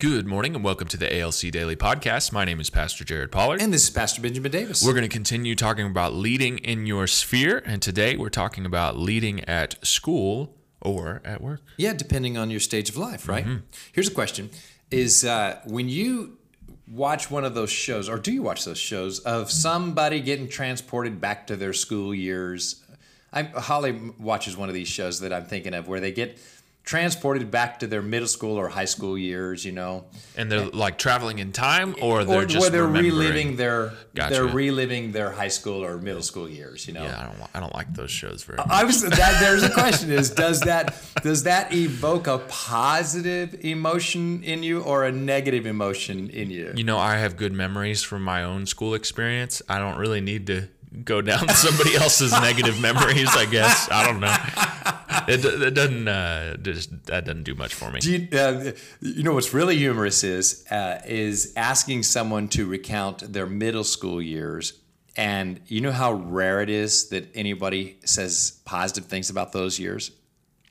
Good morning and welcome to the ALC Daily Podcast. My name is Pastor Jared Pollard. And this is Pastor Benjamin Davis. We're going to continue talking about leading in your sphere, and today we're talking about leading at school or at work. yeah, depending on your stage of life, right? Mm-hmm. Here's a question: Is uh, when you watch one of those shows, or do you watch those shows of somebody getting transported back to their school years? I'm, Holly watches one of these shows that I'm thinking of where they get transported back to their middle school or high school years. You know, And they're like traveling in time, or they're or just where they're reliving their Gotcha. they're reliving their high school or middle school years. You know, Yeah, I don't. I don't like those shows very much. I was that. There's a question: Is does that does that evoke a positive emotion in you or a negative emotion in you? You know, I have good memories from my own school experience. I don't really need to go down somebody else's negative memories. I guess I don't know. It, it doesn't. Uh, just that doesn't do much for me. Do you, uh, you know what's really humorous is uh, is asking someone to recount their middle school years, and you know how rare it is that anybody says positive things about those years.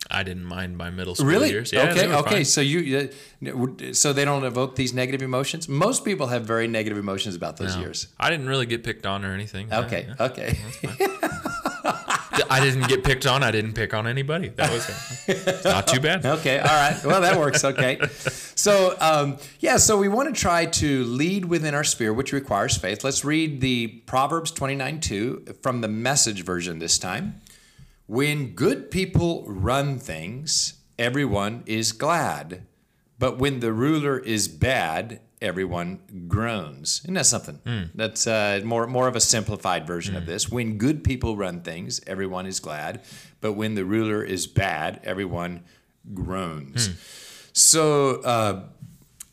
I didn't mind my middle school Really? years. Yeah, okay. Okay. fine. So you, uh, so they don't evoke these negative emotions. Most people have very negative emotions about those No. years. I didn't really get picked on or anything. Yeah, Okay. yeah. Okay. I didn't get picked on. I didn't pick on anybody. That was not too bad. Okay, all right. Well, that works. Okay. So, um, yeah, so we want to try to lead within our sphere, which requires faith. Let's read the Proverbs 29 2 from the message version this time. When good people run things, everyone is glad. But when the ruler is bad, everyone groans. Isn't that something? That's uh, more more of a simplified version of this. When good people run things, everyone is glad. But when the ruler is bad, everyone groans. So, uh,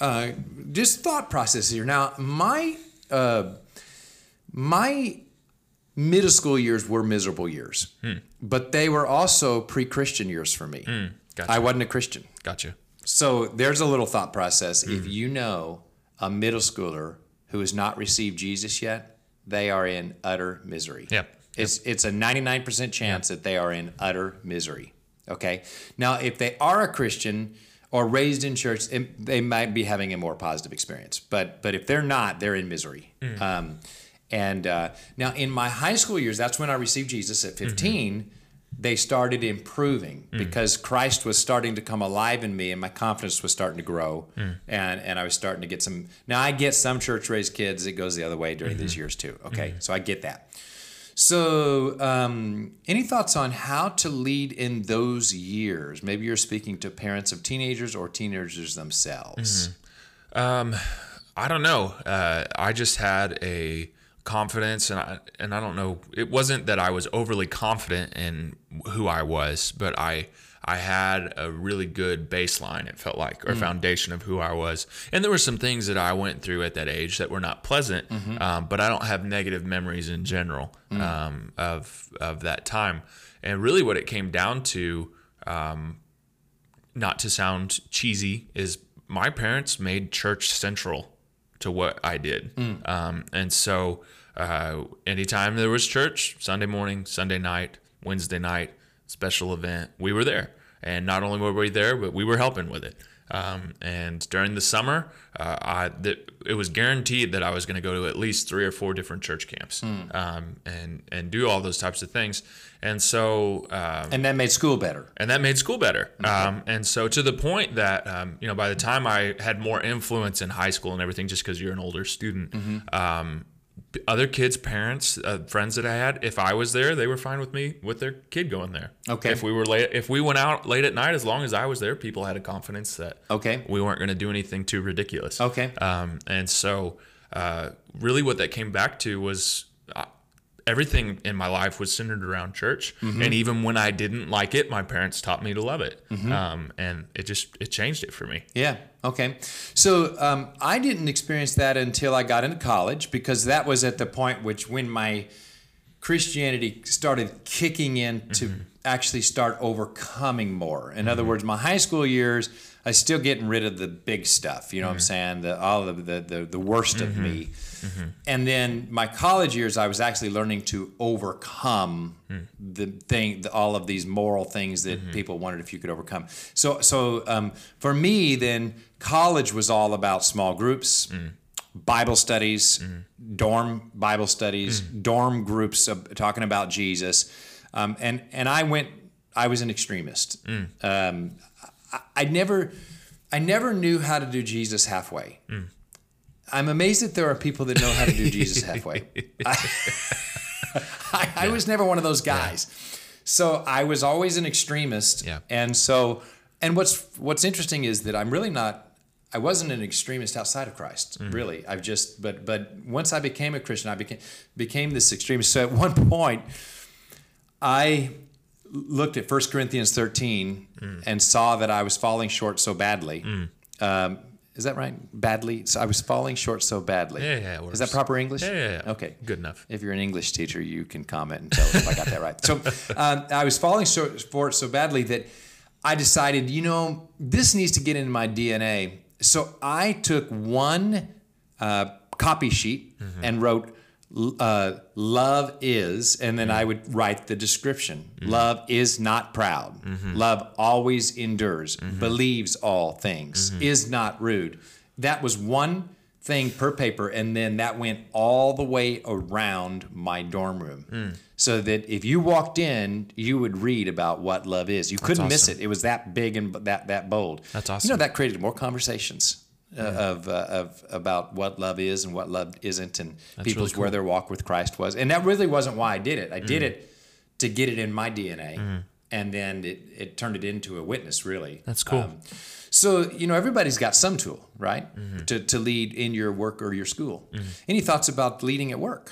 uh, just thought process here. Now, my uh, my middle school years were miserable years, but they were also pre-Christian years for me. Gotcha. I wasn't a Christian. Gotcha. So there's a little thought process. If you know a middle schooler who has not received Jesus yet, they are in utter misery. Yep. It's it's a 99% chance that they are in utter misery. Okay. Now, if they are a Christian or raised in church, it- they might be having a more positive experience. But but if they're not, they're in misery. Um, and uh, now in my high school years, that's when I received Jesus at 15. They started improving because Christ was starting to come alive in me, and my confidence was starting to grow, and and I was starting to get some. Now I get some church raised kids; it goes the other way during these years too. Okay, so I get that. So, um, any thoughts on how to lead in those years? Maybe you're speaking to parents of teenagers or teenagers themselves. Um, I don't know. Uh, I just had a confidence, and I and I don't know. It wasn't that I was overly confident in who I was, but I I had a really good baseline. It felt like or foundation of who I was, and there were some things that I went through at that age that were not pleasant. Um, but I don't have negative memories in general um, of of that time. And really, what it came down to. Um, not to sound cheesy, is my parents made church central to what I did. Um, and so uh, anytime there was church, Sunday morning, Sunday night, Wednesday night, special event, we were there. And not only were we there, but we were helping with it. Um, and during the summer, uh, I that it was guaranteed that I was going to go to at least three or four different church camps um, and and do all those types of things. And so um, And that made school better. and that made school better. Um, and so to the point that um, you know, by the time I had more influence in high school and everything, just because you're an older student, um, b- other kids' parents, uh, friends that I had, if I was there, they were fine with me with their kid going there. Okay. If we were late, if we went out late at night, as long as I was there, people had a confidence that Okay. we weren't going to do anything too ridiculous. Okay. Um, and so, uh, really, what that came back to was uh, everything in my life was centered around church. And even when I didn't like it, my parents taught me to love it. Um, and it just it changed it for me. Yeah. Okay. So um, I didn't experience that until I got into college because that was at the point which when my Christianity started kicking in to mm-hmm. actually start overcoming more. In other mm-hmm. words, my high school years, I was still getting rid of the big stuff. You know what I'm mm-hmm. saying? The all of the the, the worst of me. And then my college years, I was actually learning to overcome hmm. the thing, the, all of these moral things that people wondered if you could overcome. So, so um, for me, then college was all about small groups, mm. Bible studies, dorm Bible studies, dorm groups of, talking about Jesus, um, and and I went. I was an extremist. Um, I, I never, I never knew how to do Jesus halfway. I'm amazed that there are people that know how to do Jesus halfway. I, I, I was never one of those guys. So I was always an extremist. Yeah. And so, and what's what's interesting is that I'm really not. I wasn't an extremist outside of Christ, really. I've just, but but once I became a Christian, I became became this extremist. So at one point, I looked at 1 Corinthians 13 and saw that I was falling short so badly. Um, is that right? Badly. So I was falling short so badly. Yeah, yeah, Is that proper English? Yeah, yeah, yeah. Okay. Good enough. If you're an English teacher, you can comment and tell us if I got that right. So um, I was falling short so badly that I decided, you know, this needs to get into my DNA. So I took one uh, copy sheet mm-hmm. and wrote uh, love is, and then mm-hmm. I would write the description. Mm-hmm. Love is not proud. Love always endures, believes all things, is not rude. That was one thing per paper, and then that went all the way around my dorm room. So that if you walked in, you would read about what love is. You couldn't miss it. It was that big and that that bold. That's awesome. You know that created more conversations. Uh, of uh, of about what love is and what love isn't, and people's really where their walk with Christ was, and that really wasn't why I did it. I did Mm. it to get it in my DNA, and then it, it turned it into a witness. Really, That's cool. so you know everybody's got some tool, right, Mm-hmm. to to lead in your work or your school. Any thoughts about leading at work?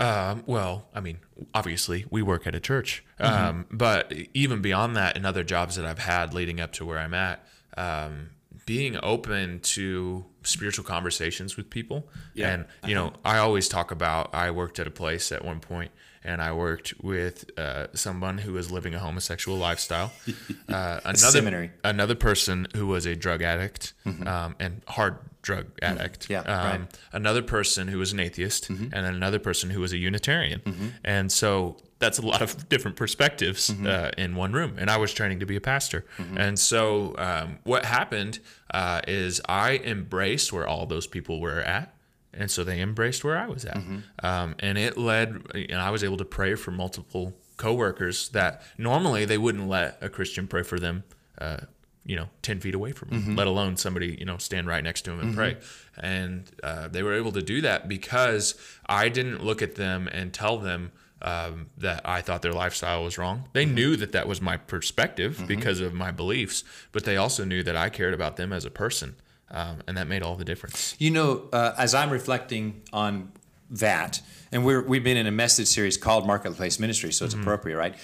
Um, well, I mean, obviously, we work at a church, um, but even beyond that, in other jobs that I've had leading up to where I'm at, um, being open to spiritual conversations with people, Yeah. and you know, I always talk about I worked at a place at one point, and I worked with uh, someone who was living a homosexual lifestyle, uh, another seminary. another person who was a drug addict um, and hard drug addict. Yeah, um, right. Another person who was an atheist, Mm-hmm. and then another person who was a Unitarian. And so that's a lot of different perspectives Mm-hmm. uh, in one room. And I was training to be a pastor. And so um, what happened uh, is I embraced where all those people were at. And so they embraced where I was at. Mm-hmm. Um, and it led, and I was able to pray for multiple coworkers that normally they wouldn't let a Christian pray for them, uh, you know, 10 feet away from them, let alone somebody, you know, stand right next to them and pray. And uh, they were able to do that because I didn't look at them and tell them um, that I thought their lifestyle was wrong. They knew that that was my perspective because of my beliefs, but they also knew that I cared about them as a person. Um, and that made all the difference. You know, uh, as I'm reflecting on that, and we're, we've been in a message series called Marketplace Ministry, so it's appropriate, right?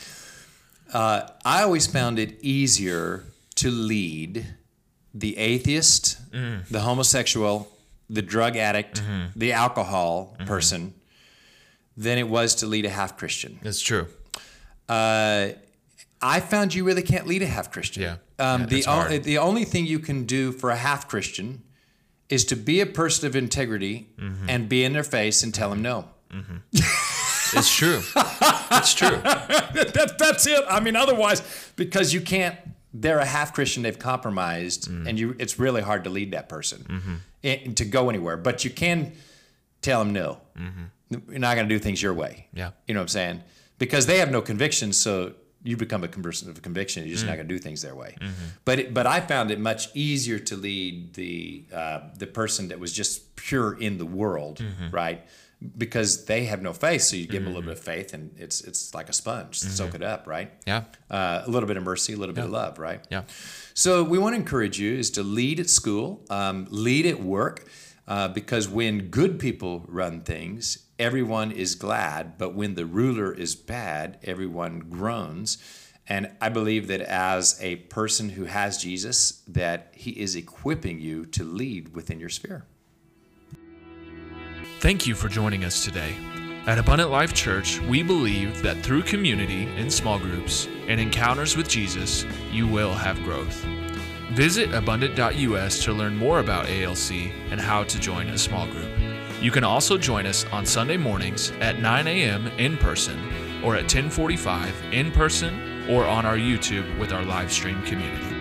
Uh, I always found it easier to lead the atheist, the homosexual, the drug addict, the alcohol person than it was to lead a half Christian. That's true. Uh, I found you really can't lead a half Christian. Yeah. Um, Yeah, the, o- the only thing you can do for a half Christian is to be a person of integrity Mm-hmm. and be in their face and tell them no. It's true. it's true. that, that's it. I mean, otherwise, because you can't, they're a half Christian, they've compromised, Mm. and you, it's really hard to lead that person Mm-hmm. and to go anywhere. But you can tell them no. You're not going to do things your way. Mm-hmm. Yeah. You know what I'm saying? Because they have no convictions, so you become a person of conviction. You're just Mm. not going to do things their way. Mm-hmm. But it, but I found it much easier to lead the uh, the person that was just pure in the world, Mm-hmm. right? Because they have no faith, so you give them a little bit of faith, and it's it's like a sponge, soak it up, right? Mm-hmm. Yeah. Uh, a little bit of mercy, a little bit of love, right? Yeah. So we want to encourage you is to lead at school, um, lead at work, uh, because when good people run things, everyone is glad. But when the ruler is bad, everyone groans. And I believe that as a person who has Jesus, that He is equipping you to lead within your sphere. Thank you for joining us today. At Abundant Life Church, we believe that through community in small groups and encounters with Jesus, you will have growth. Visit abundant.us to learn more about ALC and how to join a small group. You can also join us on Sunday mornings at 9 a.m. in person or at 1045 in person or on our YouTube with our live stream community.